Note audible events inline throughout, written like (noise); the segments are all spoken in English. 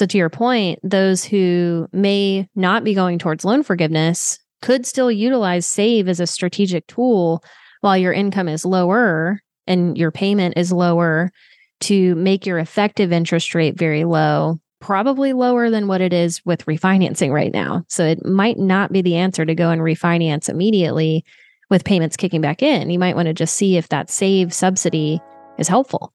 So, to your point, those who may not be going towards loan forgiveness could still utilize save as a strategic tool while your income is lower and your payment is lower to make your effective interest rate very low, probably lower than what it is with refinancing right now. So it might not be the answer to go and refinance immediately with payments kicking back in. You might want to just see if that save subsidy is helpful.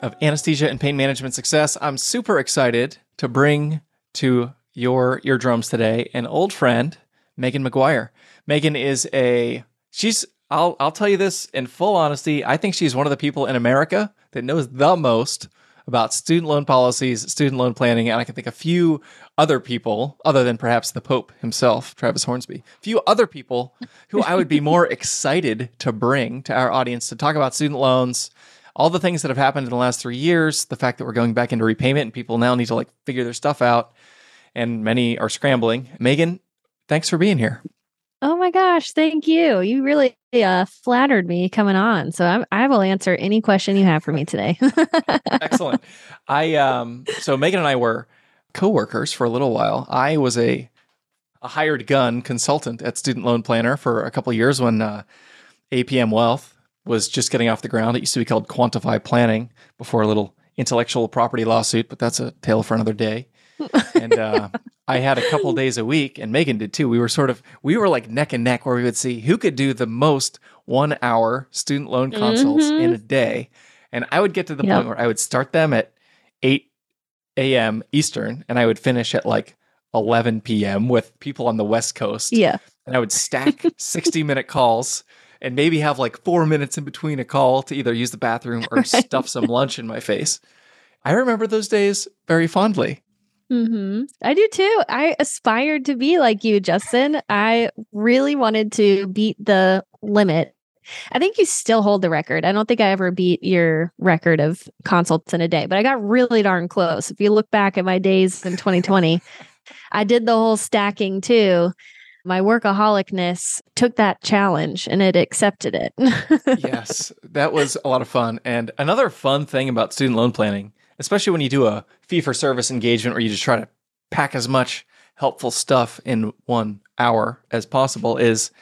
of Anesthesia and Pain Management Success. I'm super excited to bring to your eardrums today an old friend, Meagan McGuire. Meagan is a she's I'll I'll tell you this in full honesty, I think she's one of the people in America that knows the most about student loan policies, student loan planning, and I can think a few other people, other than perhaps the Pope himself, Travis Hornsby, a few other people who I would be (laughs) more excited to bring to our audience to talk about student loans, all the things that have happened in the last three years, the fact that we're going back into repayment and people now need to like figure their stuff out, and many are scrambling. Meagan, thanks for being here. Oh my gosh, thank you. You really uh, flattered me coming on. So I'm, i will answer any question you have for me today. (laughs) Excellent. I um so Meagan and I were co-workers for a little while. I was a a hired gun consultant at Student Loan Planner for a couple years when uh, APM Wealth was just getting off the ground. It used to be called Quantify Planning before a little intellectual property lawsuit, but that's a tale for another day. (laughs) and uh, I had a couple days a week, and Meagan did too. We were sort of we were like neck and neck, where we would see who could do the most one hour student loan consults mm-hmm. in a day. And I would get to the yep. point where I would start them at eight a.m. Eastern, and I would finish at like 11 p.m. with people on the West Coast. Yeah. And I would stack (laughs) 60 minute calls and maybe have like four minutes in between a call to either use the bathroom or right. (laughs) stuff some lunch in my face. I remember those days very fondly. Mm-hmm. I do too. I aspired to be like you, Justin. I really wanted to beat the limit. I think you still hold the record. I don't think I ever beat your record of consults in a day, but I got really darn close. If you look back at my days in 2020, I did the whole stacking too. My workaholicness took that challenge and it accepted it. (laughs) yes, that was a lot of fun. And another fun thing about student loan planning especially when you do a fee for service engagement where you just try to pack as much helpful stuff in one hour as possible, is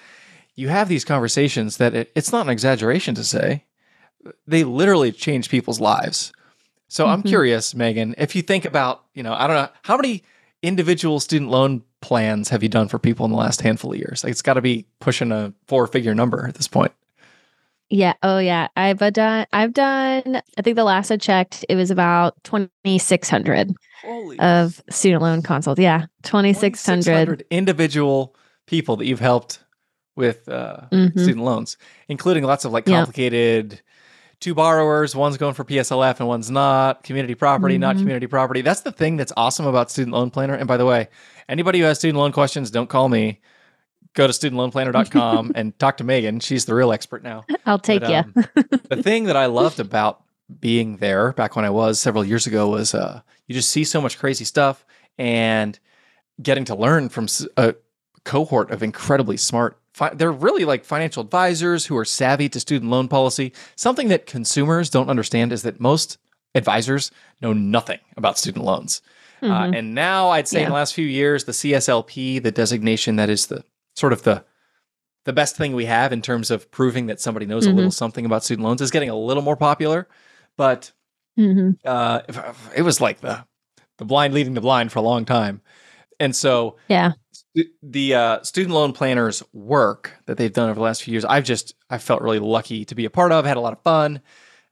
you have these conversations that it, it's not an exaggeration to say they literally change people's lives. So mm-hmm. I'm curious, Meagan, if you think about, you know, I don't know, how many individual student loan plans have you done for people in the last handful of years? Like it's got to be pushing a four figure number at this point. Yeah. Oh, yeah. I've uh, done. I've done. I think the last I checked, it was about twenty six hundred of student loan consults. Yeah, twenty six hundred individual people that you've helped with uh, mm-hmm. student loans, including lots of like complicated. Yeah. Two borrowers, one's going for PSLF and one's not. Community property, mm-hmm. not community property. That's the thing that's awesome about Student Loan Planner. And by the way, anybody who has student loan questions, don't call me go to studentloanplanner.com (laughs) and talk to Meagan. She's the real expert now. I'll take but, um, you. the thing that I loved about being there back when I was several years ago was uh, you just see so much crazy stuff and getting to learn from a cohort of incredibly smart. Fi- they're really like financial advisors who are savvy to student loan policy. Something that consumers don't understand is that most advisors know nothing about student loans. Uh, mm-hmm. Uh, and now I'd say yeah. in the last few years, the CSLP, the designation that is the sort of the the best thing we have in terms of proving that somebody knows mm-hmm. a little something about student loans is getting a little more popular, but mm-hmm. uh, it was like the the blind leading the blind for a long time, and so yeah, the uh, student loan planners work that they've done over the last few years, I've just I felt really lucky to be a part of. Had a lot of fun.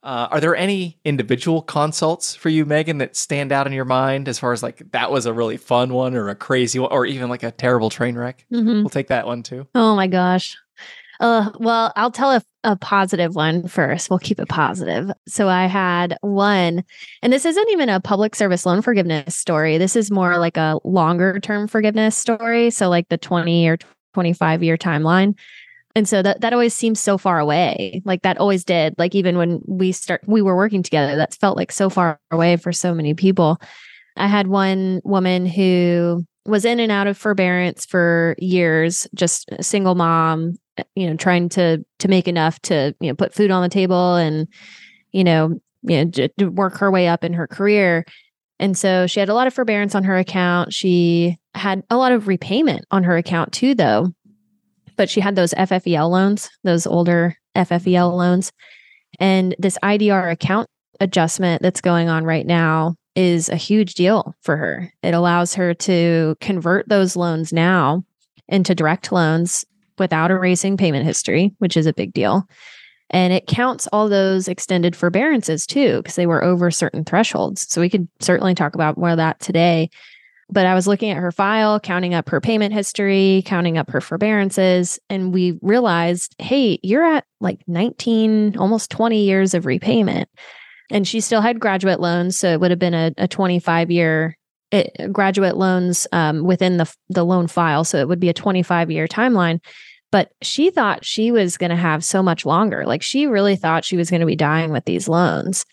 Uh, are there any individual consults for you, Meagan, that stand out in your mind as far as like that was a really fun one or a crazy one or even like a terrible train wreck? Mm-hmm. We'll take that one too. Oh my gosh. Uh, well, I'll tell a, a positive one first. We'll keep it positive. So I had one, and this isn't even a public service loan forgiveness story. This is more like a longer term forgiveness story. So like the 20 or 25 year timeline. And so that that always seems so far away. Like that always did. Like even when we start we were working together, that felt like so far away for so many people. I had one woman who was in and out of forbearance for years, just a single mom, you know, trying to to make enough to, you know, put food on the table and, you know, you know, to work her way up in her career. And so she had a lot of forbearance on her account. She had a lot of repayment on her account too, though. But she had those FFEL loans, those older FFEL mm-hmm. loans. And this IDR account adjustment that's going on right now is a huge deal for her. It allows her to convert those loans now into direct loans without erasing payment history, which is a big deal. And it counts all those extended forbearances too, because they were over certain thresholds. So we could certainly talk about more of that today. But I was looking at her file, counting up her payment history, counting up her forbearances, and we realized, hey, you're at like 19, almost 20 years of repayment. And she still had graduate loans so it would have been a, a 25 year it, eh, graduate loans um, within the the loan file so it would be a 25 year timeline. But she thought she was going to have so much longer. Like she really thought she was going to be dying with these loans.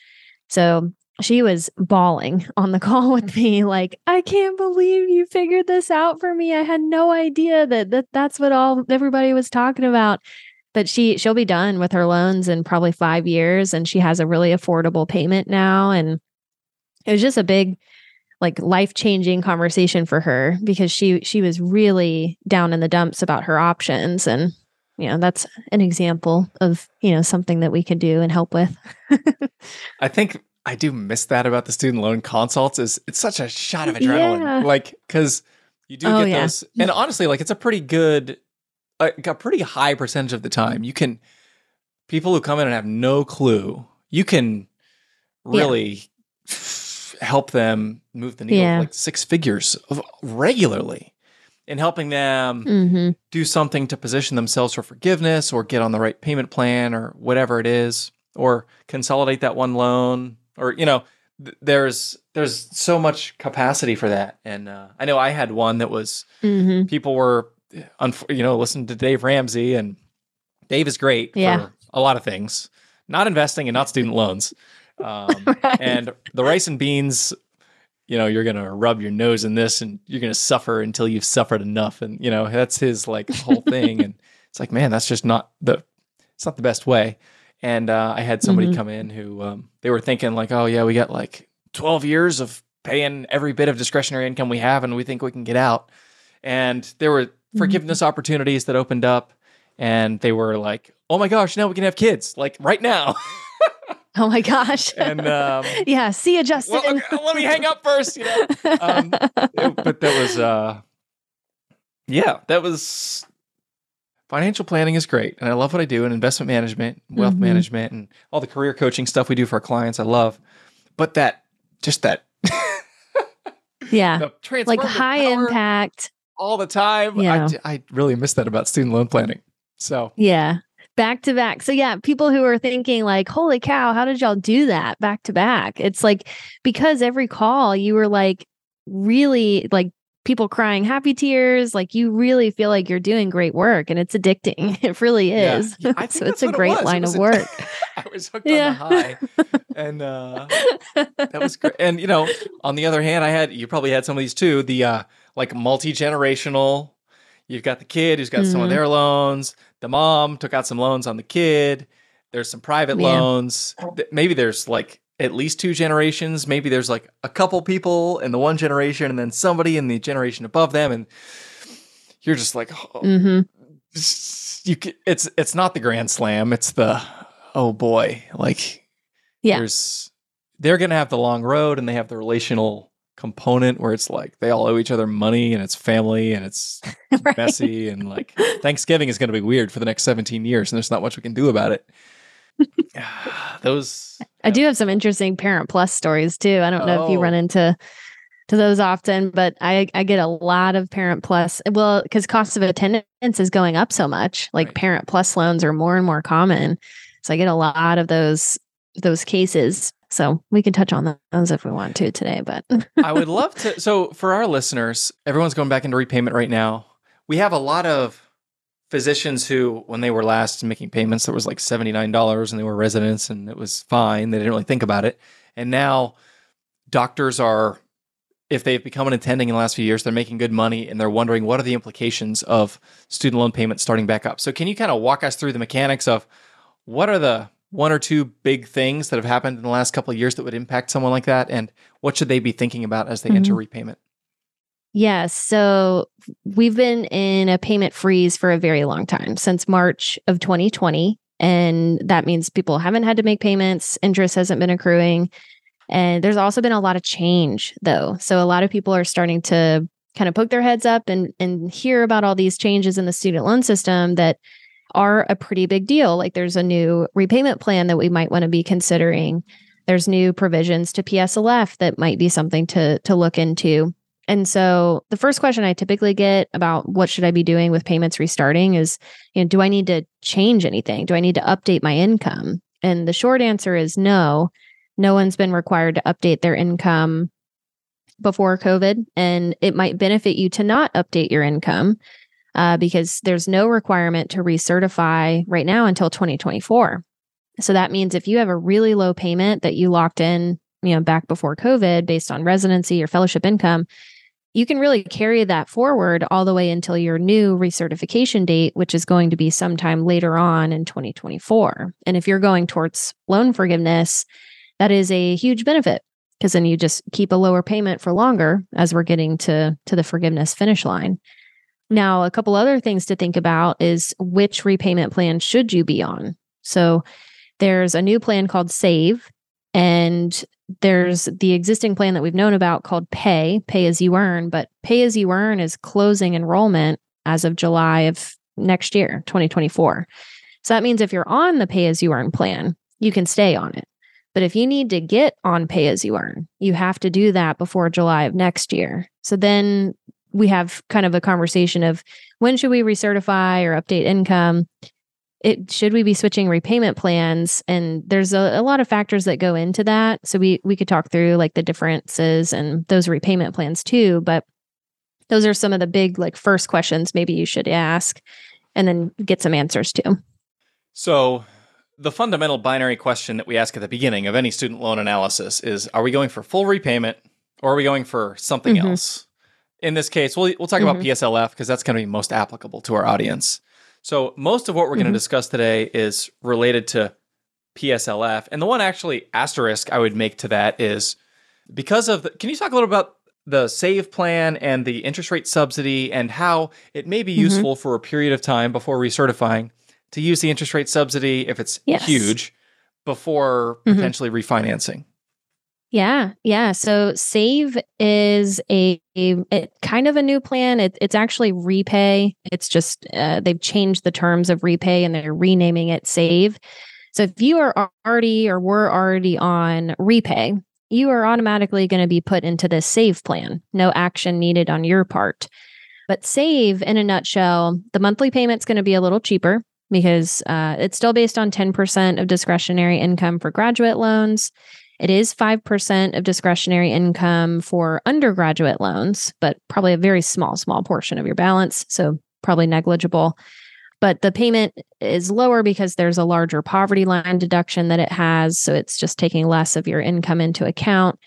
So she was bawling (laughs) on the call with me like i can't believe you figured this out for me. I had no idea that, that that's what all everybody was talking about. But she she'll be done with her loans in probably five years and she has a really affordable payment now and it was just a big like life-changing conversation for her because she she was really down in the dumps about her options and you know that's an example of you know something that we could do and help with. (laughs) I think i do miss that about the student loan consults is it's such a shot of adrenaline yeah. like because you do oh, get yeah. those and honestly like it's a pretty good a, a pretty high percentage of the time you can people who come in and have no clue you can really yeah. help them move the needle like six figures of, regularly in helping them mm-hmm. do something to position themselves for forgiveness or get on the right payment plan or whatever it is or consolidate that one loan or you know th- there's there's so much capacity for that and uh, i know i had one that was mm-hmm. people were you know, listen to Dave Ramsey, and Dave is great yeah. for a lot of things, not investing and not student loans. (laughs) Um, right. And the rice and beans, you know, you're gonna rub your nose in this, and you're gonna suffer until you've suffered enough, and you know that's his like whole thing. and (laughs) it's like, man, that's just not the, it's not the best way. And uh, I had somebody mm-hmm. come in who um, they were thinking like, oh yeah, we got like 12 years of paying every bit of discretionary income we have, and we think we can get out. And there were forgiveness mm-hmm. opportunities that opened up and they were like, "Oh my gosh, now we can have kids like right now." (laughs) oh my gosh! And um, (laughs) yeah, see you, Justin. Well, okay, let me hang (laughs) up first. You know, um, it, but that was, uh, yeah, that was. Financial planning is great, and I love what I do in investment management, wealth mm-hmm. management, and all the career coaching stuff we do for our clients. I love, but that just that (laughs) yeah like high impact all the time. Yeah. I, I really miss that about student loan planning. So, yeah, back to back. So, yeah, people who are thinking, like, holy cow, how did y'all do that back to back? It's like because every call you were like really like people crying happy tears. Like you really feel like you're doing great work and it's addicting. (laughs) It really is. Yeah. Yeah, (laughs) so it's a great it line of work. (laughs) I was hooked yeah. on the high. And uh, that was great. And, you know, on the other hand, I had, you probably had some of these too. The, uh, like multi generational. You've got the kid who's got mm-hmm. some of mm-hmm. their loans. The mom took out some loans on the kid. There's some private yeah. loans. Maybe there's like at least two generations. Maybe there's like a couple people in the one generation and then somebody in the generation above them. And you're just like, oh, mm-hmm. you, it's, it's not the grand slam. It's the, oh boy, like yeah. there's, they're going to have the long road and they have the relational component where it's like they all owe each other money and it's family and it's (laughs) right. messy and like Thanksgiving is going to be weird for the next 17 years and there's not much we can do about it. (sighs) Those I do have some interesting parent plus stories too. I don't know oh. if you run oh. into to those often, but I, I get a lot of Parent Plus. Well, because cost of attendance is going up so much, like right. Parent Plus loans are more and more common. So I get a lot of those those cases. So we can touch on those if we want to today. But I would love to. So for our listeners, everyone's going back into repayment right now. We have a lot of physicians who, when they were last making payments, that was like seventy nine dollars, and they were residents, and it was fine. They didn't really think about it. And now doctors are if they've become an attending in the last few years, they're making good money and they're wondering what are the implications of student loan payments starting back up. So, can you kind of walk us through the mechanics of what are the one or two big things that have happened in the last couple of years that would impact someone like that, and what should they be thinking about as they mm-hmm. enter repayment? Yes. So we've been in a payment freeze for a very long time since March of 2020. And that means people haven't had to make payments, interest hasn't been accruing. And there's also been a lot of change though. So a lot of people are starting to kind of poke their heads up and and hear about all these changes in the student loan system that are a pretty big deal. Like there's a new repayment plan that we might want to be considering. There's new provisions to PSLF that might be something to to look into. And so the first question I typically get about what should I be doing with payments restarting is, you know, do I need to change anything? Do I need to update my income? And the short answer is no no one's been required to update their income before COVID, and it might benefit you to not update your income uh, because there's no requirement to recertify right now until 2024. So that means if you have a really low payment that you locked in, you know, back before COVID based on residency or fellowship income, you can really carry that forward all the way until your new recertification date, which is going to be sometime later on in 2024. And if you're going towards loan forgiveness, that is a huge benefit because then you just keep a lower payment for longer as we're getting to to the forgiveness finish line. Now, a couple other things to think about is which repayment plan should you be on? So there's a new plan called Save and there's the existing plan that we've known about called Pay, Pay as you earn, but Pay as you earn is closing enrollment as of July of next year, 2024. So that means if you're on the Pay as you earn plan, you can stay on it. But if you need to get on pay as you earn, you have to do that before July of next year. So then we have kind of a conversation of when should we recertify or update income? It should we be switching repayment plans? And there's a, a lot of factors that go into that. So we we could talk through like the differences and those repayment plans too. But those are some of the big like first questions maybe you should ask and then get some answers to. So the fundamental binary question that we ask at the beginning of any student loan analysis is are we going for full repayment or are we going for something mm-hmm. else? In this case, we'll, we'll talk mm-hmm. about PSLF because that's going to be most applicable to our audience. So, most of what we're mm-hmm. going to discuss today is related to PSLF. And the one actually asterisk I would make to that is because of the, can you talk a little about the save plan and the interest rate subsidy and how it may be mm-hmm. useful for a period of time before recertifying? to use the interest rate subsidy if it's yes. huge before mm-hmm. potentially refinancing. Yeah, yeah. So Save is a, a, a, kind of a new plan. It, it's actually Repay. It's just uh, they've changed the terms of Repay and they're renaming it Save. So if you are already or were already on Repay, you are automatically going to be put into this Save plan. No action needed on your part. But Save, in a nutshell, the monthly payment's going to be a little cheaper because uh, it's still based on 10% of discretionary income for graduate loans. It is 5% of discretionary income for undergraduate loans, but probably a very small, small portion of your balance. So probably negligible. But the payment is lower because there's a larger poverty line deduction that it has. So it's just taking less of your income into account.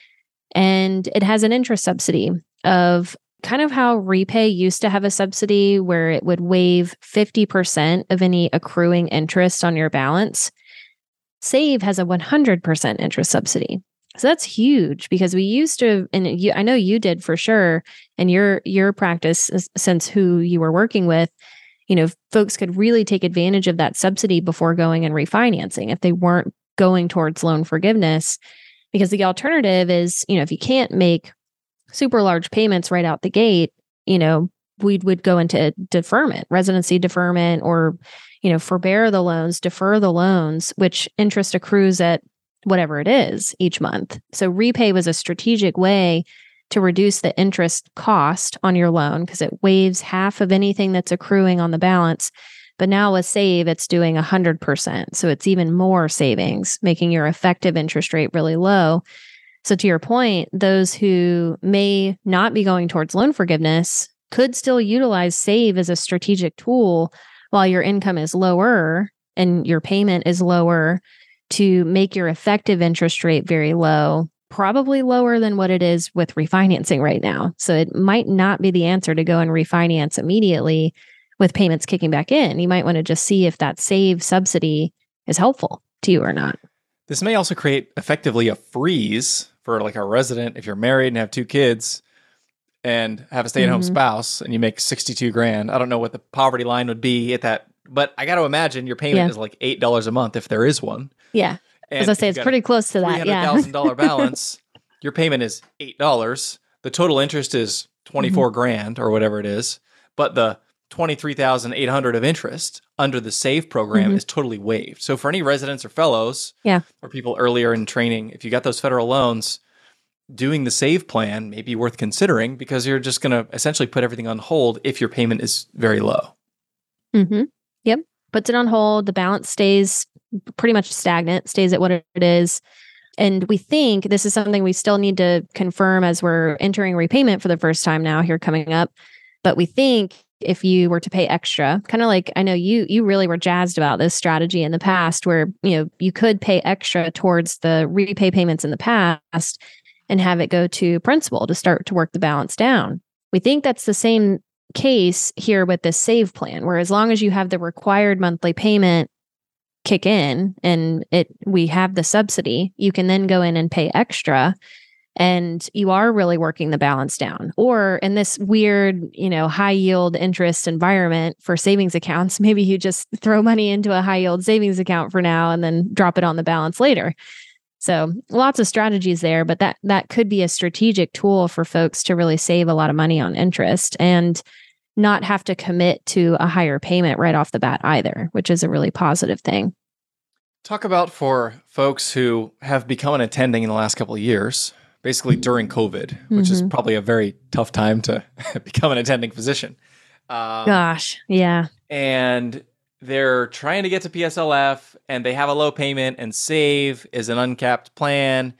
And it has an interest subsidy of kind of how repay used to have a subsidy where it would waive 50% of any accruing interest on your balance. Save has a 100% interest subsidy. So that's huge because we used to, and you, I know you did for sure, and your your practice since who you were working with, you know, folks could really take advantage of that subsidy before going and refinancing if they weren't going towards loan forgiveness. Because the alternative is, you know, if you can't make super large payments right out the gate, you know, we would go into deferment, residency deferment, or, you know, forbear the loans, defer the loans, which interest accrues at whatever it is each month. So repay was a strategic way to reduce the interest cost on your loan because it waives half of anything that's accruing on the balance. But now with Save, it's doing 100%. So it's even more savings, making your effective interest rate really low. So, to your point, those who may not be going towards loan forgiveness could still utilize Save as a strategic tool while your income is lower and your payment is lower to make your effective interest rate very low probably lower than what it is with refinancing right now. So it might not be the answer to go and refinance immediately with payments kicking back in. You might want to just see if that save subsidy is helpful to you or not. This may also create effectively a freeze for like a resident if you're married and have two kids and have a stay-at-home mm-hmm. spouse and you make 62 grand. I don't know what the poverty line would be at that, but I got to imagine your payment yeah. is like $8 a month if there is one. Yeah. As I say, it's pretty close to that. Yeah. (laughs) $1,000 balance. your payment is $8. The total interest is 24 mm-hmm. grand or whatever it is. But the 23,800 of interest under the SAVE program mm-hmm. is totally waived. So for any residents or fellows yeah. or people earlier in training, if you got those federal loans, doing the SAVE plan may be worth considering because you're just going to essentially put everything on hold if your payment is very low. Mm-hmm. Yep. Puts it on hold. The balance stays pretty much stagnant, stays at what it is. And we think this is something we still need to confirm as we're entering repayment for the first time now here coming up. But we think if you were to pay extra, kind of like I know you you really were jazzed about this strategy in the past where, you know, you could pay extra towards the repay payments in the past and have it go to principal to start to work the balance down. We think that's the same case here with this save plan where as long as you have the required monthly payment kick in and it we have the subsidy, you can then go in and pay extra and you are really working the balance down. Or in this weird, you know, high yield interest environment for savings accounts, (laughs) maybe you just throw money into a high yield savings account for now and then drop it on the balance later. So, lots of strategies there, but that that could be a strategic tool for folks to really save a lot of money on interest and not have to commit to a higher payment right off the bat either, which is a really positive thing. Talk about for folks who have become an attending in the last couple of years, basically during COVID, mm-hmm. which is mm-hmm. probably a very tough time to (laughs) become an attending physician. Um, Gosh, yeah. And they're trying to get to PSLF and they have a low payment and save is an uncapped plan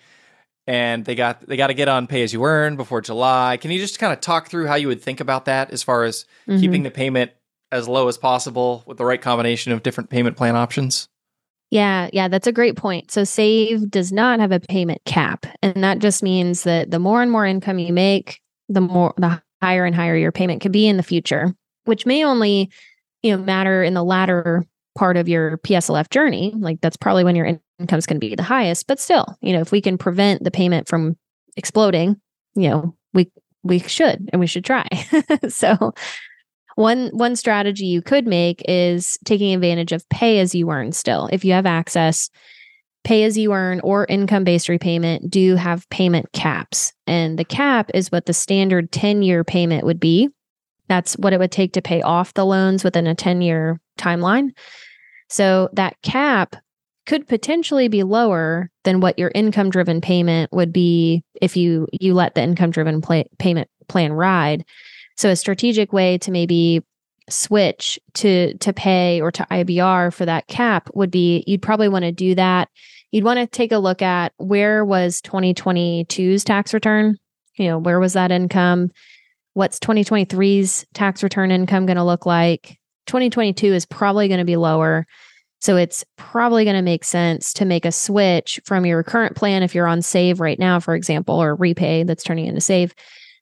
and they got they got to get on pay as you earn before July. Can you just kind of talk through how you would think about that as far as mm-hmm. keeping the payment as low as possible with the right combination of different payment plan options? Yeah, yeah, that's a great point. So SAVE does not have a payment cap, and that just means that the more and more income you make, the more the higher and higher your payment could be in the future, which may only, you know, matter in the latter part of your PSLF journey. Like that's probably when your income is going to be the highest, but still, you know, if we can prevent the payment from exploding, you know, we we should and we should try. (laughs) so one one strategy you could make is taking advantage of pay as you earn still. If you have access, pay as you earn or income based repayment do have payment caps. And the cap is what the standard 10 year payment would be. That's what it would take to pay off the loans within a 10 year timeline. So that cap could potentially be lower than what your income driven payment would be if you you let the income driven payment plan ride so a strategic way to maybe switch to to pay or to IBR for that cap would be you'd probably want to do that. You'd want to take a look at where was 2022's tax return? You know, where was that income? What's 2023's tax return income going to look like? 2022 is probably going to be lower. So it's probably going to make sense to make a switch from your current plan if you're on save right now, for example, or repay that's turning into save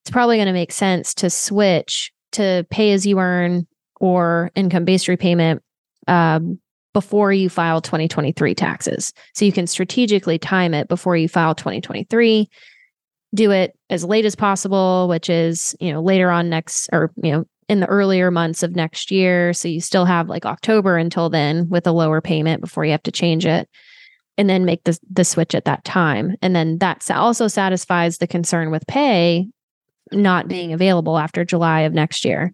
it's probably going to make sense to switch to pay as you earn or income based repayment um, before you file 2023 taxes. So you can strategically time it before you file 2023. Do it as late as possible, which is, you know, later on next or, you know, in the earlier months of next year. So you still have like October until then with a lower payment before you have to change it and then make the, the switch at that time. And then that also satisfies the concern with pay not being available after July of next year.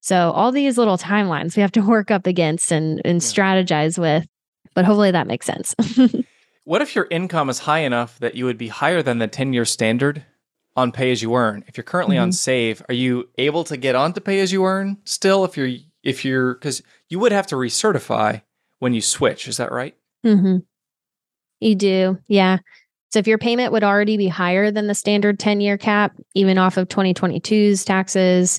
So all these little timelines we have to work up against and and yeah. strategize with, but hopefully that makes sense. (laughs) what if your income is high enough that you would be higher than the 10-year standard on pay as you earn. If you're currently on Mhm. save, are you able to get onto pay as you earn still if you're if you're cuz you would have to recertify when you switch, is that right? Mm-hmm. You do, yeah. So if your payment would already be higher than the standard 10 year cap, even off of 2022's taxes,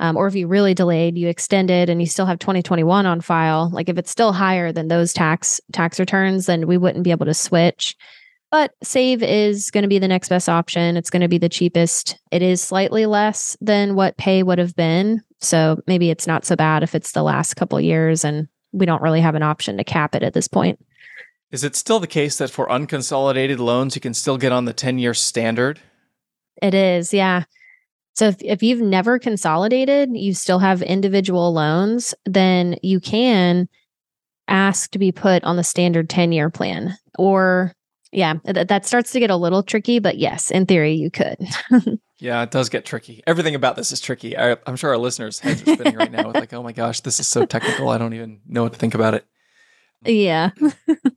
um, or if you really delayed, you extended and you still have 2021 on file, like if it's still higher than those tax tax returns, then we wouldn't be able to switch. But save is going to be the next best option. It's going to be the cheapest. It is slightly less than what pay would have been. So maybe it's not so bad if it's the last couple years and we don't really have an option to cap it at this point. Is it still the case that for unconsolidated loans you can still get on the 10-year standard? It is, yeah. So if, if you've never consolidated, you still have individual loans, then you can ask to be put on the standard 10 year plan. Or, yeah, th- that starts to get a little tricky, but yes, in theory, you could. (laughs) Yeah, it does get tricky. Everything about this is tricky. I, I'm sure our listeners' heads are spinning right now with like, "Oh my gosh, this is so technical. I don't even know what to think about it." yeah.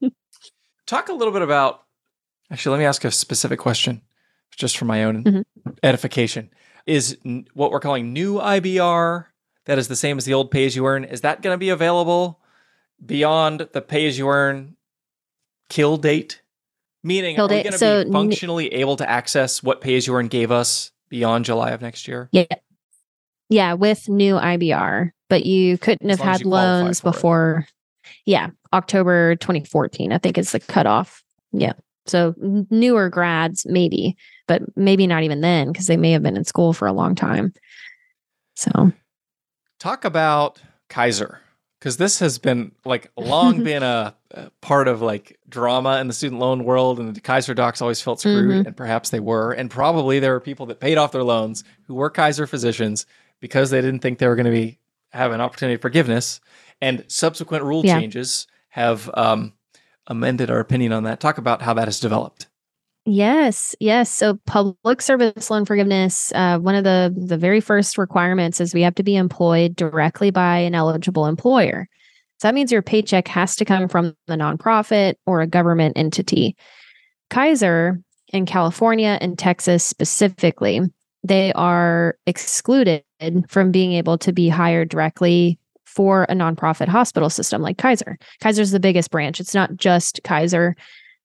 (laughs) Talk a little bit about. Actually, let me ask a specific question, just for my own Mhm. edification. Is n- what we're calling new IBR that is the same as the old pay as you earn? Is that going to be available beyond the pay as you earn kill date? Meaning, Kill are we going to so be n- functionally able to access what pay as you earn gave us beyond July of next year? Yeah. Yeah, with new IBR, but you couldn't As have had loans for it. before, yeah, October 2014, I think is the cutoff. Yeah. So newer grads, maybe, but maybe not even then because they may have been in school for a long time. So, talk about Kaiser because this has been like long (laughs) been a, a part of like drama in the student loan world, and the Kaiser docs always felt screwed, and perhaps they were, and probably there were people that paid off their loans who were Kaiser physicians because they didn't think they were going to be have an opportunity of forgiveness, and subsequent rule Yeah. changes have um, amended our opinion on that. Talk about how that has developed. Yes, yes. So public service loan forgiveness, uh, one of the the very first requirements is we have to be employed directly by an eligible employer. So that means your paycheck has to come from the nonprofit or a government entity. Kaiser in California and Texas specifically, they are excluded from being able to be hired directly for a nonprofit hospital system like Kaiser. Kaiser's the biggest branch. It's not just Kaiser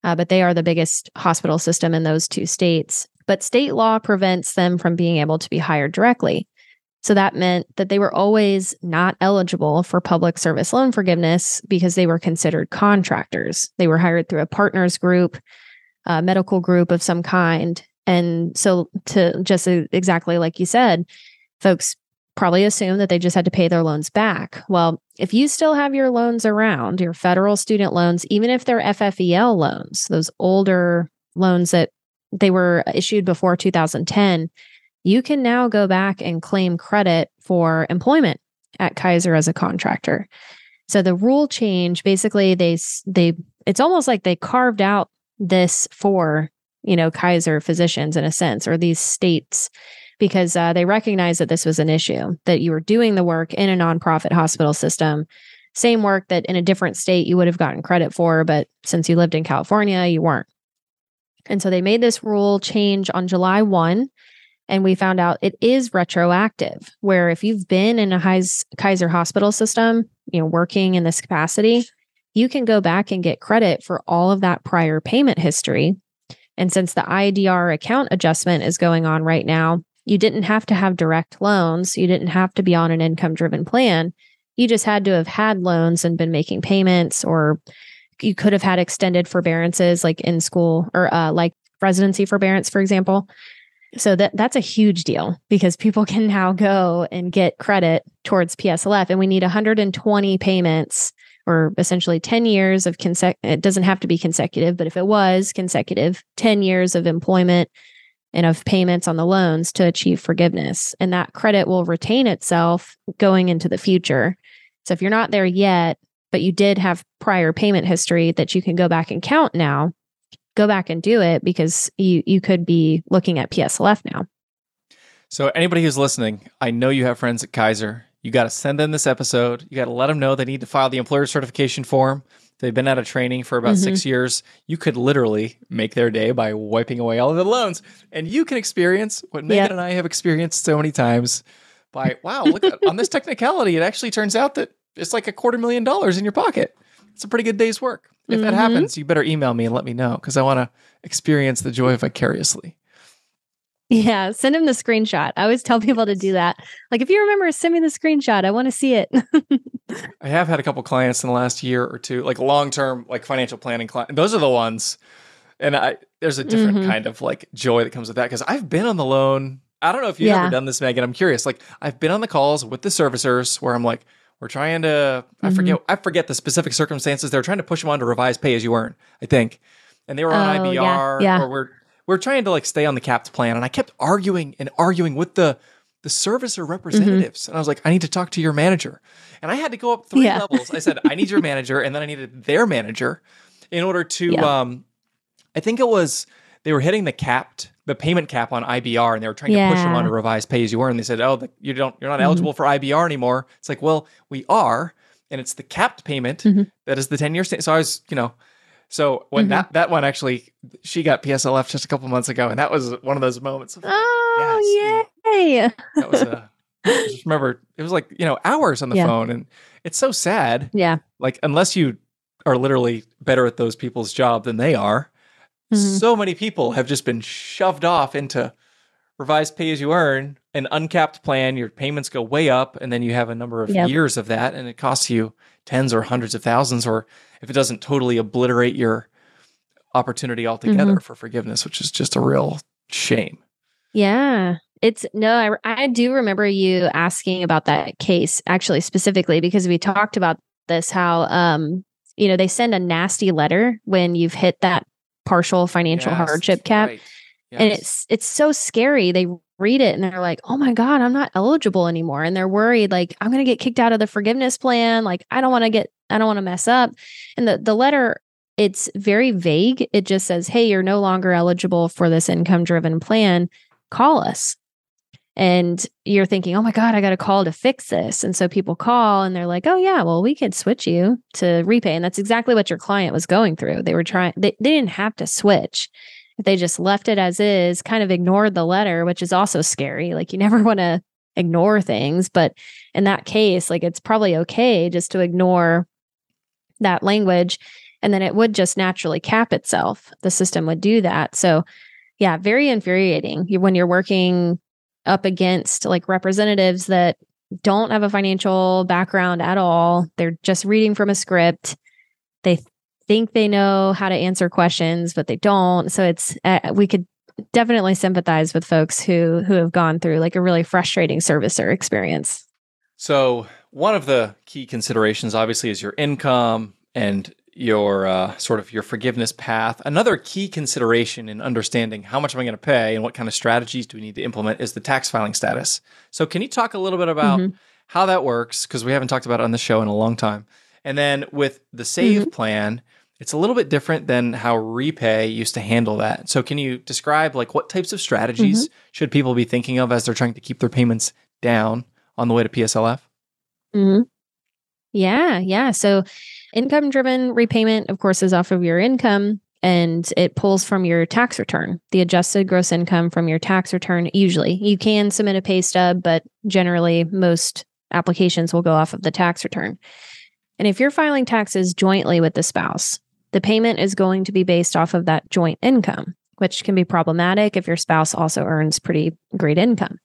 uh, but they are the biggest hospital system in those two states. But state law prevents them from being able to be hired directly. So that meant that they were always not eligible for public service loan forgiveness because they were considered contractors. They were hired through a partners group, a medical group of some kind. And so, to just exactly like you said, folks probably assume that they just had to pay their loans back. Well, if you still have your loans around, your federal student loans, even if they're FFEL loans, those older loans that they were issued before 2010, you can now go back and claim credit for employment at Kaiser as a contractor. So the rule change basically they they it's almost like they carved out this for, you know, Kaiser physicians in a sense or these states because uh, they recognized that this was an issue that you were doing the work in a nonprofit hospital system same work that in a different state you would have gotten credit for but since you lived in california you weren't. And so they made this rule change on july 1 and we found out it is retroactive where if you've been in a kaiser hospital system you know working in this capacity you can go back and get credit for all of that prior payment history. And since the idr account adjustment is going on right now you didn't have to have direct loans. You didn't have to be on an income driven plan. You just had to have had loans and been making payments, or you could have had extended forbearances like in school or uh, like residency forbearance, for example. So that that's a huge deal because people (laughs) can now go and get credit towards PSLF, and we need 120 payments or essentially 10 years of consec. It doesn't have to be consecutive, but if it was consecutive, 10 years of employment and of payments on the loans to achieve forgiveness. And that credit will retain itself going into the future. So if you're not there yet, but you did have prior payment history that you can go back and count now, go back and do it because you you could be looking at PSLF now. So, anybody who's listening, I know you have friends at Kaiser. You got to send them this episode. You got to let them know they need to file the employer certification form. They've been out of training for about Mhm. six years. You could literally make their day by wiping away all of the loans. And you can experience what Meagan and I have experienced so many times by, wow, look at, on this (laughs) technicality, it actually turns out that it's like a quarter million dollars in your pocket. It's a pretty good day's work. If that Mhm. happens, you better email me and let me know because I want to experience the joy vicariously. Yeah, send him the screenshot. I always tell people to do that. Like, if you remember, send me the screenshot. I want to see it. (laughs) I have had a couple clients in the last year or two, like long term, like financial planning clients. Those are the ones. And I there's a different Mhm. kind of like joy that comes with that because I've been on the loan. I don't know if you've ever done this, Meagan. I'm curious. Like I've been on the calls with the servicers where I'm like, we're trying to. I Mhm. forget. I forget the specific circumstances. They're trying to push them on to revise pay as you earn. I think, and they were on Oh, yeah, IBR yeah. or we're we're trying to like stay on the capped plan. And I kept arguing and arguing with the the servicer Mm-hmm. representatives. And I was like, I need to talk to your manager. And I had to go up three Yeah. (laughs) levels. I said, I need your manager, and then I needed their manager in order to Yeah. um I think it was they were hitting the capped the payment cap on IBR and they were trying to push them on to revise pay as you earn. And they said, Oh, the, you don't you're not Mhm. eligible for IBR anymore. It's like, well, we are, and it's the capped payment Mhm. that is the 10 year sta- So I was, you know, so when Mhm. that that one actually she got PSLF just a couple months ago, and that was one of those moments of oh, yay. that was a I just remember it was like you know hours on the Yeah. phone and it's so sad Yeah. like unless you are literally better at those people's job than they are Mhm. so many people have just been shoved off into revised pay as you earn an uncapped plan your payments go way up and then you have a number of Yep. years of that and it costs you tens or hundreds of thousands or if it doesn't totally obliterate your opportunity altogether Mm-hmm. for forgiveness which is just a real shame Yeah. It's no, I, I do remember you asking about that case actually specifically because we talked about this how um you know they send a nasty letter when you've hit that partial financial Yes, hardship cap right. And it's it's so scary they read it and they're like oh my god i'm not eligible anymore. And they're worried like i'm going to get kicked out of the forgiveness plan like i don't want to get i don't want to mess up. And the the letter it's very vague it just says hey you're no longer eligible for this income driven plan call us. And you're thinking oh my god i got to call to fix this. And so people call and they're like oh yeah well we could switch you to repay. And that's exactly what your client was going through they were trying they, they didn't have to switch they just left it as is, kind of ignored the letter, which is also scary. Like you never (laughs) want to ignore things, but in that case, like it's probably okay just to ignore that language and then it would just naturally cap itself. The system would do that. So, yeah, very infuriating when you're working up against like representatives that don't have a financial background at all. They're just reading from a script. They think they know how to answer questions, but they don't. So it's uh, we could definitely sympathize with folks who who have gone through like a really frustrating servicer experience. So, one of the key considerations, obviously, is your income and your uh, sort of your forgiveness path. Another key consideration in understanding how much am I going to pay and what kind of strategies do we need to implement is the tax filing status. So, can you talk a little bit about Mhm. how that works? Because we haven't talked about it on the show in a long time. And then with the save plan, it's a little bit different than how repay used to handle that. So, can you describe like what types of strategies should people be thinking of as they're trying to keep their payments down on the way to PSLF? Mm-hmm. Yeah, yeah. So income driven repayment, of course, is off of your income and it pulls from your tax return, the adjusted gross income from your tax return. Usually, you can submit a pay stub, but generally, most applications will go off of the tax return. And if you're filing taxes jointly with the spouse, the payment is going to be based off of that joint income, which can be problematic if your spouse also earns pretty great income.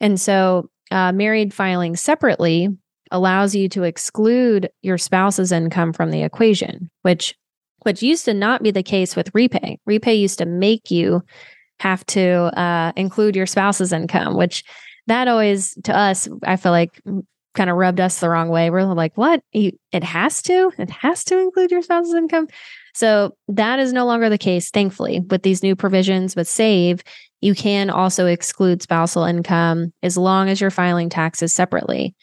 And so, uh, married filing separately allows you to exclude your spouse's income from the equation, which which used to not be the case with repay. Repay used to make you have to uh, include your spouse's income, which that always to us, I feel like kind of rubbed us the wrong way. We're like, what? It has to? It has to include your spouse's income. So that is no longer the case, thankfully, with these new provisions with SAVE. You can also exclude spousal income as long as you're filing taxes separately.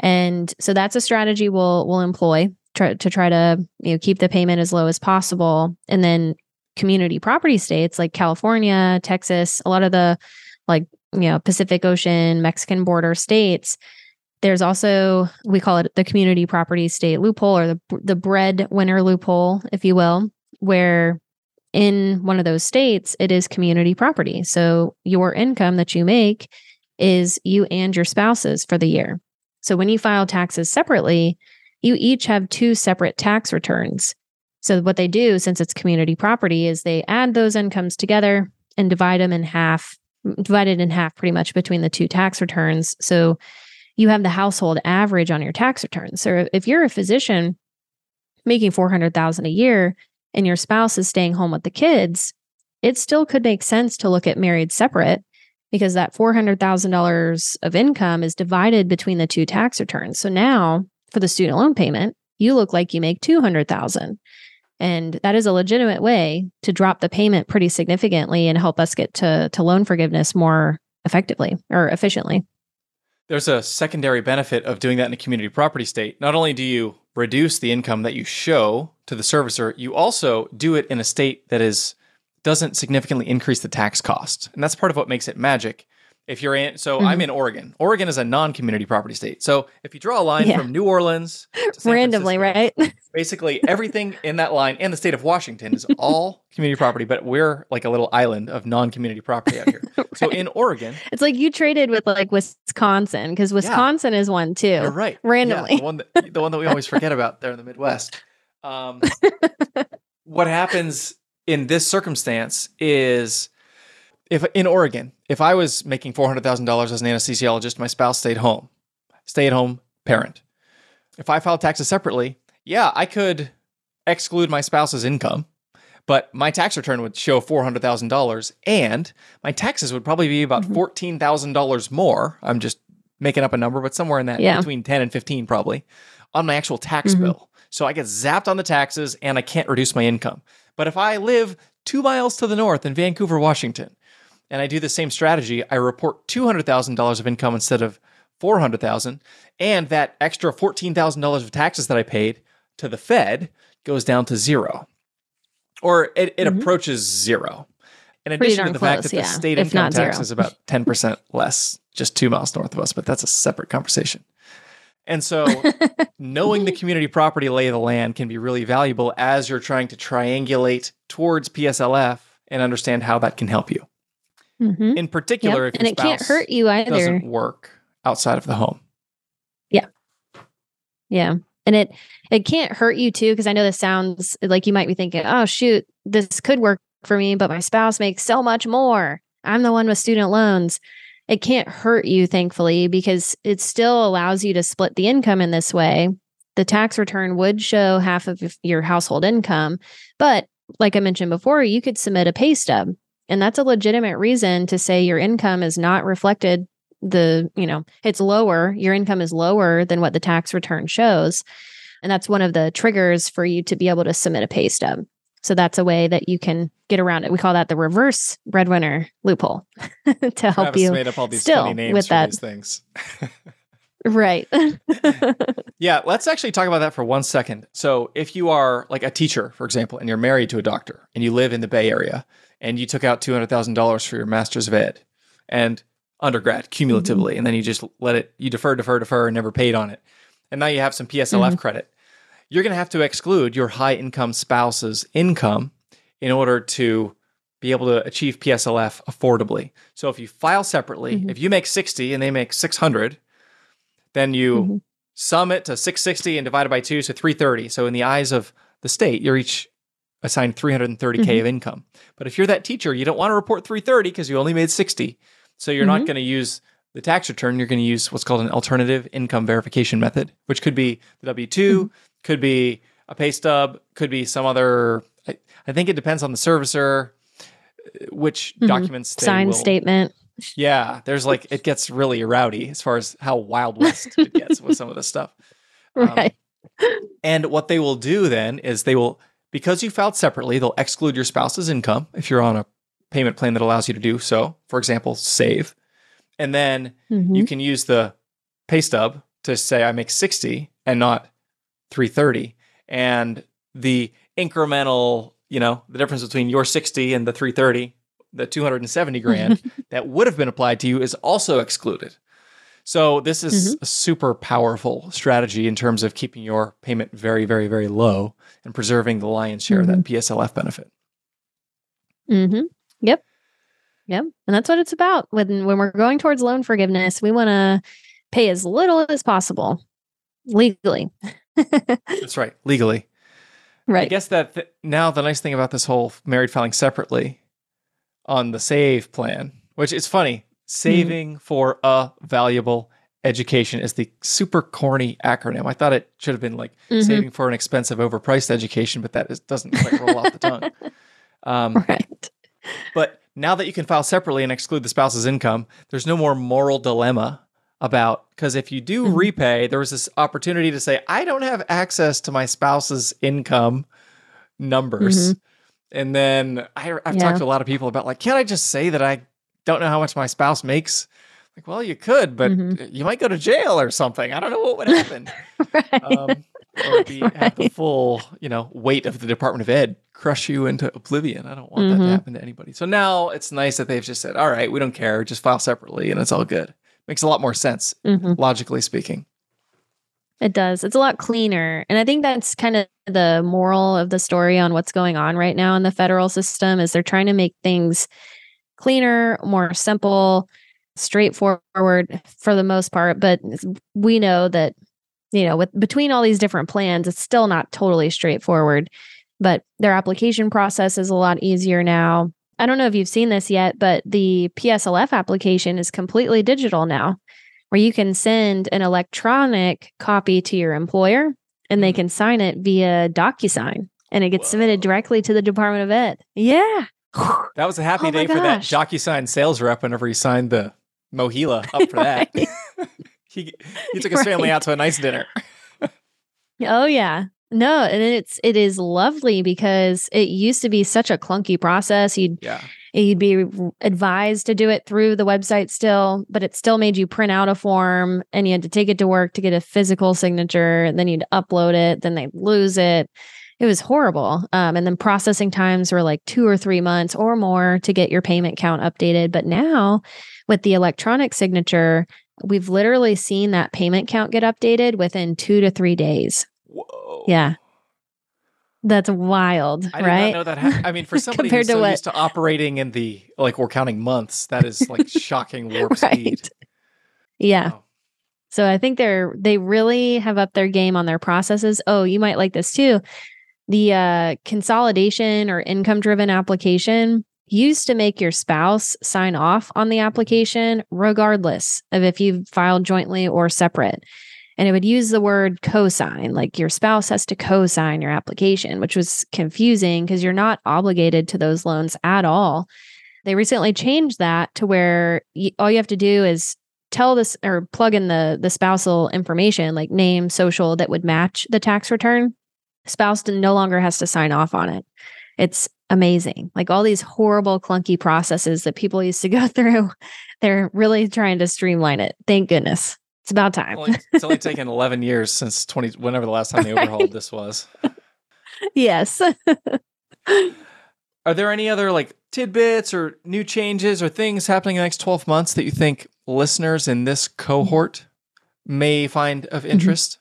And so that's a strategy we'll we'll employ try, to try to you know keep the payment as low as possible. And then community property states like California, Texas, a lot of the like you know Pacific Ocean, Mexican border states, There's also we call it the community property state loophole or the the breadwinner loophole, if you will, where in one of those states it is community property. So your income that you make is you and your spouses for the year. So when you file taxes separately, you each have two separate tax returns. So what they do since it's community property is they add those incomes together and divide them in half, divided in half pretty much between the two tax returns. So you have the household average on your tax return. So if you're a physician making 400,000 a year and your spouse is staying home with the kids, it still could make sense to look at married separate because that $400,000 of income is divided between the two tax returns. So now for the student loan payment, you look like you make 200,000. And that is a legitimate way to drop the payment pretty significantly and help us get to, to loan forgiveness more effectively or efficiently. There's a secondary benefit of doing that in a community property state. Not only do you reduce the income that you show to the servicer, you also do it in a state that is doesn't significantly increase the tax cost. And that's part of what makes it magic. If you're in, so mm-hmm. I'm in Oregon. Oregon is a non-community property state. So if you draw a line yeah. from New Orleans (laughs) randomly, right? (laughs) basically everything in that line and the state of Washington is all (laughs) community property, but we're like a little island of non-community property out here. right. So in Oregon, it's like you traded with like Wisconsin because Wisconsin yeah. is one too. You're right. Randomly, yeah, the one that the one that we always forget about there in the Midwest. Um, what happens in this circumstance is if in Oregon, if I was making four hundred thousand dollars as an anesthesiologist, my spouse stayed home, stay at home parent. If I filed taxes separately, yeah, I could exclude my spouse's income, but my tax return would show four hundred thousand dollars, and my taxes would probably be about mm-hmm. fourteen thousand dollars more. I'm just making up a number, but somewhere in that yeah. between ten and fifteen probably on my actual tax mm-hmm. bill. So I get zapped on the taxes, and I can't reduce my income. But if I live two miles to the north in Vancouver, Washington, and I do the same strategy, I report $200,000 of income instead of 400,000 and that extra $14,000 of taxes that I paid to the Fed goes down to zero. Or it, it mm-hmm. approaches zero. In addition to the close, fact that yeah. the state if income tax is about (laughs) 10% less, just two miles north of us, but that's a separate conversation. And so, (laughs) knowing the community property lay of the land can be really valuable as you're trying to triangulate towards PSLF and understand how that can help you. Mm-hmm. In particular, yep. if and it can't hurt you either. Doesn't work outside of the home. Yeah, yeah, and it it can't hurt you too because I know this sounds like you might be thinking, oh shoot, this could work for me, but my spouse makes so much more. I'm the one with student loans it can't hurt you, thankfully, because it still allows you to split the income in this way. The tax return would show half of your household income. But like I mentioned before, you could submit a pay stub. And that's a legitimate reason to say your income is not reflected the, you know, it's lower, your income is lower than what the tax return shows. And that's one of the triggers for you to be able to submit a pay stub. So that's a way that you can get around it. We call that the reverse breadwinner loophole (laughs) to help Travis you made up all these still funny names with that. these things. (laughs) (laughs) right. yeah, let's actually talk about that for one second. So, if you are like a teacher, for example, and you're married to a doctor and you live in the Bay Area and you took out $200,000 for your master's of ed and undergrad cumulatively, mm-hmm. and then you just let it, you defer, defer, defer, and never paid on it. And now you have some PSLF mm-hmm. credit you're going to have to exclude your high income spouse's income in order to be able to achieve PSLF affordably. So if you file separately, mm-hmm. if you make 60 and they make 600, then you mm-hmm. sum it to 660 and divide it by 2 so 330. So in the eyes of the state, you're each assigned 330k mm-hmm. of income. But if you're that teacher, you don't want to report 330 because you only made 60. So you're not mm-hmm. going to use the tax return, you're going to use what's called an alternative income verification method, which could be the W 2, could be a pay stub, could be some other. I, I think it depends on the servicer, which mm-hmm. documents sign statement. Yeah, there's like it gets really rowdy as far as how wild west it gets with some of this stuff. (laughs) Right. Um, and what they will do then is they will because you filed separately, they'll exclude your spouse's income if you're on a payment plan that allows you to do so. For example, save. And then mm-hmm. you can use the pay stub to say I make 60 and not 330 and the incremental you know the difference between your 60 and the 330 the 270 grand (laughs) that would have been applied to you is also excluded So this is a super powerful strategy in terms of keeping your payment very, very, very low and preserving the lion's share of that PSLF benefit. Mm-hmm. Yep. Yep. And that's what it's about. When when we're going towards loan forgiveness, we want to pay as little as possible legally. (laughs) That's right, legally. Right. I guess that th- now the nice thing about this whole married filing separately on the save plan, which is funny, saving for a valuable education is the super corny acronym. I thought it should have been like Mhm. saving for an expensive, overpriced education, but that is, doesn't quite roll off the tongue. (laughs) Um, Right. But now that you can file separately and exclude the spouse's income, there's no more moral dilemma about because if you do Mhm. repay, there was this opportunity to say, I don't have access to my spouse's income numbers. And then I, I've Mm-hmm. Yeah. talked to a lot of people about like, can't I just say that I don't know how much my spouse makes? Like, well, you could, but Mhm. you might go to jail or something. I don't know what would happen. (laughs) right. um, or be have the full, you know, weight of the Department of Ed crush you into oblivion. I don't want that to Mhm. happen to anybody. So now it's nice that they've just said, "All right, we don't care. Just file separately, and it's all good." Makes a lot more sense, Mhm. logically speaking. It does. It's a lot cleaner. And I think that's kind of the moral of the story on what's going on right now in the federal system is they're trying to make things cleaner, more simple, straightforward for the most part, but we know that you know, with between all these different plans, it's still not totally straightforward, but their application process is a lot easier now. I don't know if you've seen this yet, but the PSLF application is completely digital now where you can send an electronic copy to your employer and they Mhm. can sign it via DocuSign and it gets submitted directly to the Department of Ed. Yeah. (sighs) That was a happy Oh day for that. DocuSign sales rep whenever he signed the MOHELA up for that. (laughs) (laughs) He he took his family out to a nice dinner. Oh yeah. No, and it's it is lovely because it used to be such a clunky process. You'd Yeah. you'd be advised to do it through the website still, but it still made you print out a form and you had to take it to work to get a physical signature. And then you'd upload it, then they'd lose it. It was horrible. Um, and then processing times were like two or three months or more to get your payment count updated. But now with the electronic signature, we've literally seen that payment count get updated within two to three days. Whoa. Yeah. That's wild, I right? not know that. Ha- I mean, for (laughs) somebody Compared who's to what- used to operating in the like we're counting months, that is like (laughs) shocking warp speed. Yeah. Wow. So I think they're they really have upped their game on their processes. Oh, you might like this too. The uh, consolidation or income driven application used to make your spouse sign off on the application regardless of if you filed jointly or separate. And it would use the word co-sign, like your spouse has to co-sign your application, which was confusing because you're not obligated to those loans at all. They recently changed that to where all you have to do is tell this or plug in the the spousal information like name social that would match the tax return spouse no longer has to sign off on it. It's amazing. Like all these horrible clunky processes that people used to go (laughs) through they're really trying to streamline it. Thank goodness. It's about time. Only- it's only taken (laughs) 11 years since 20 whenever the last time they Right. overhauled this was. yes. (laughs) Are there any other like tidbits or new changes or things happening in the next 12 months that you think listeners in this mm-hmm. cohort may find of mm-hmm. interest?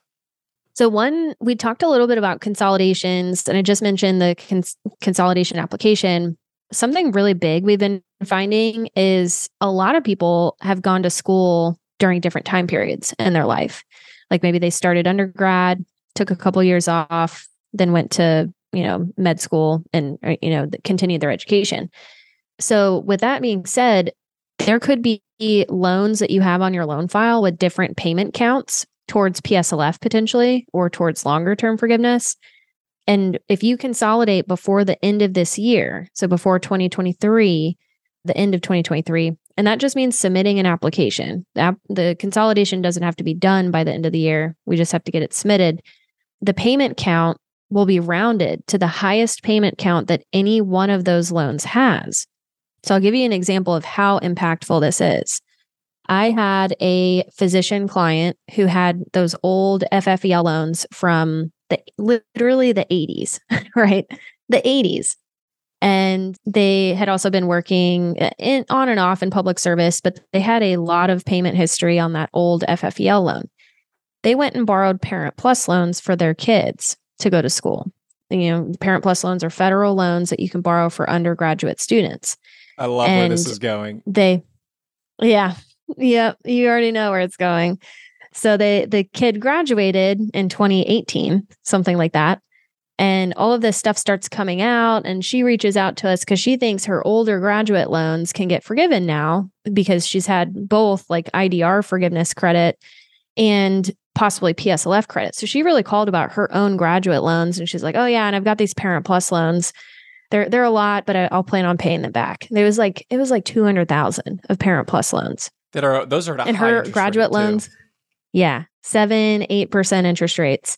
So one, we talked a little bit about consolidations, and I just mentioned the cons- consolidation application. Something really big we've been finding is a lot of people have gone to school during different time periods in their life. Like maybe they started undergrad, took a couple years off, then went to you know med school and uh, you know continued their education. So with that being said, there could be loans that you have on your loan file with different payment counts towards PSLF potentially or towards longer term forgiveness. And if you consolidate before the end of this year, so before 2023, the end of 2023, and that just means submitting an application. The, consolidation doesn't have to be done by the end of the year. We just have to get it submitted. The payment count will be rounded to the highest payment count that any one of those loans has. So I'll give you an example of how impactful this is. I had a physician client who had those old FFEL loans from the literally the 80s, (laughs) right? The 80s. And they had also been working uh, in, on and off in public service, but they had a lot of payment history on that old FFEL loan. They went and borrowed Parent Plus loans for their kids to go to school. You know, Parent Plus loans are federal loans that you can borrow for undergraduate students. I love and where this is going. They, yeah, yeah, you already know where it's going. So they the kid graduated in 2018, something like that. And all of this stuff starts coming out and she reaches out to us cuz she thinks her older graduate loans can get forgiven now because she's had both like IDR forgiveness credit and possibly PSLF credit. So she really called about her own graduate loans and she's like, "Oh yeah, and I've got these Parent Plus loans. They're they're a lot, but I, will plan on paying them back." It was like it was like 200,000 of Parent Plus loans. That are those are and her graduate loans. Too. Yeah, seven, eight percent interest rates.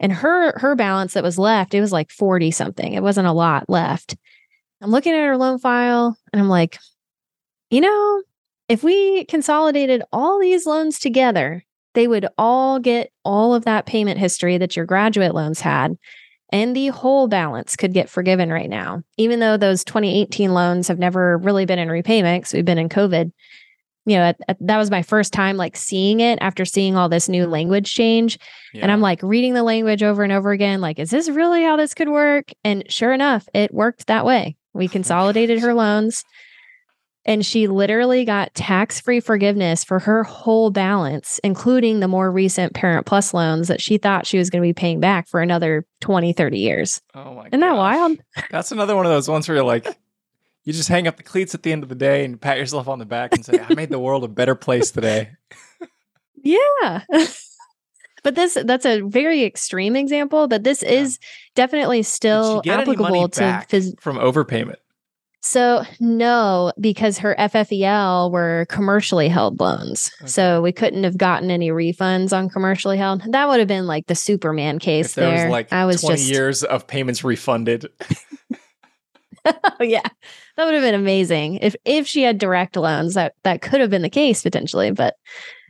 And her her balance that was left, it was like 40 something. It wasn't a lot left. I'm looking at her loan file and I'm like, you know, if we consolidated all these loans together, they would all get all of that payment history that your graduate loans had. And the whole balance could get forgiven right now, even though those 2018 loans have never really been in repayment because we've been in COVID you know, at, at, that was my first time like seeing it after seeing all this new language change. Yeah. And I'm like reading the language over and over again, like, is this really how this could work? And sure enough, it worked that way. We oh consolidated her loans and she literally got tax free forgiveness for her whole balance, including the more recent Parent Plus loans that she thought she was going to be paying back for another 20, 30 years. Oh my Isn't that wild? That's another one of those ones where you're like, you just hang up the cleats at the end of the day and pat yourself on the back and say, I made the (laughs) world a better place today. yeah. (laughs) but this that's a very extreme example, but this yeah. is definitely still applicable to phys- from overpayment. So no, because her FFEL were commercially held loans. Okay. So we couldn't have gotten any refunds on commercially held. That would have been like the Superman case if there. there. Was like I was 20 just years of payments refunded. (laughs) Oh, yeah, that would have been amazing if if she had direct loans. That that could have been the case potentially, but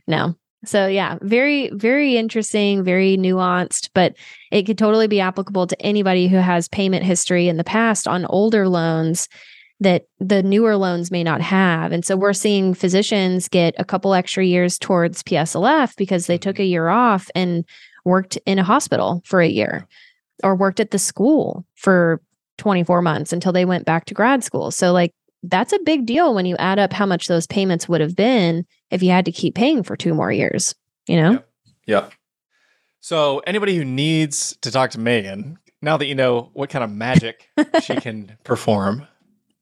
no. So yeah, very very interesting, very nuanced, but it could totally be applicable to anybody who has payment history in the past on older loans that the newer loans may not have. And so we're seeing physicians get a couple extra years towards PSLF because they took mm-hmm. a year off and worked in a hospital for a year or worked at the school for 24 months until they went back to grad school. So, like, that's a big deal when you add up how much those payments would have been if you had to keep paying for two more years, you know? Yep. yep. So, anybody who needs to talk to Meagan, now that you know what kind of magic she (laughs) can perform,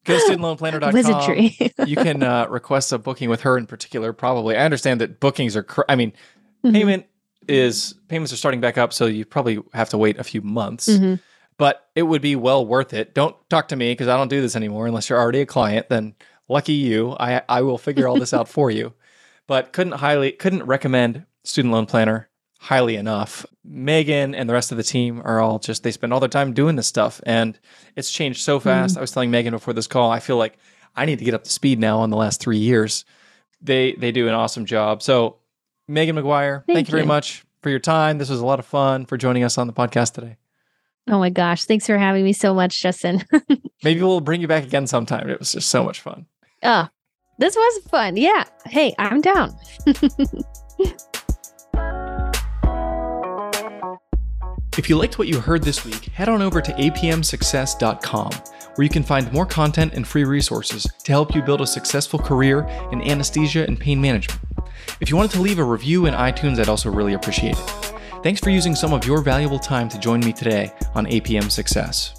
go to studentloanplanner.com. Wizardry. you can uh, request a booking with her in particular, probably. I understand that bookings are, cr- I mean, mm-hmm. payment is, payments are starting back up. So, you probably have to wait a few months. Mm-hmm but it would be well worth it. Don't talk to me because I don't do this anymore unless you're already a client. Then lucky you, I I will figure all this out (laughs) for you. But couldn't highly couldn't recommend Student Loan Planner highly enough. Meagan and the rest of the team are all just they spend all their time doing this stuff, and it's changed so fast. Mm. I was telling Meagan before this call, I feel like I need to get up to speed now in the last three years. They they do an awesome job. So Meagan McGuire, thank, thank you very much for your time. This was a lot of fun for joining us on the podcast today. Oh my gosh. Thanks for having me so much, Justin. (laughs) Maybe we'll bring you back again sometime. It was just so much fun. Oh, this was fun. Yeah. Hey, I'm down. (laughs) if you liked what you heard this week, head on over to apmsuccess.com, where you can find more content and free resources to help you build a successful career in anesthesia and pain management. If you wanted to leave a review in iTunes, I'd also really appreciate it. Thanks for using some of your valuable time to join me today on APM Success.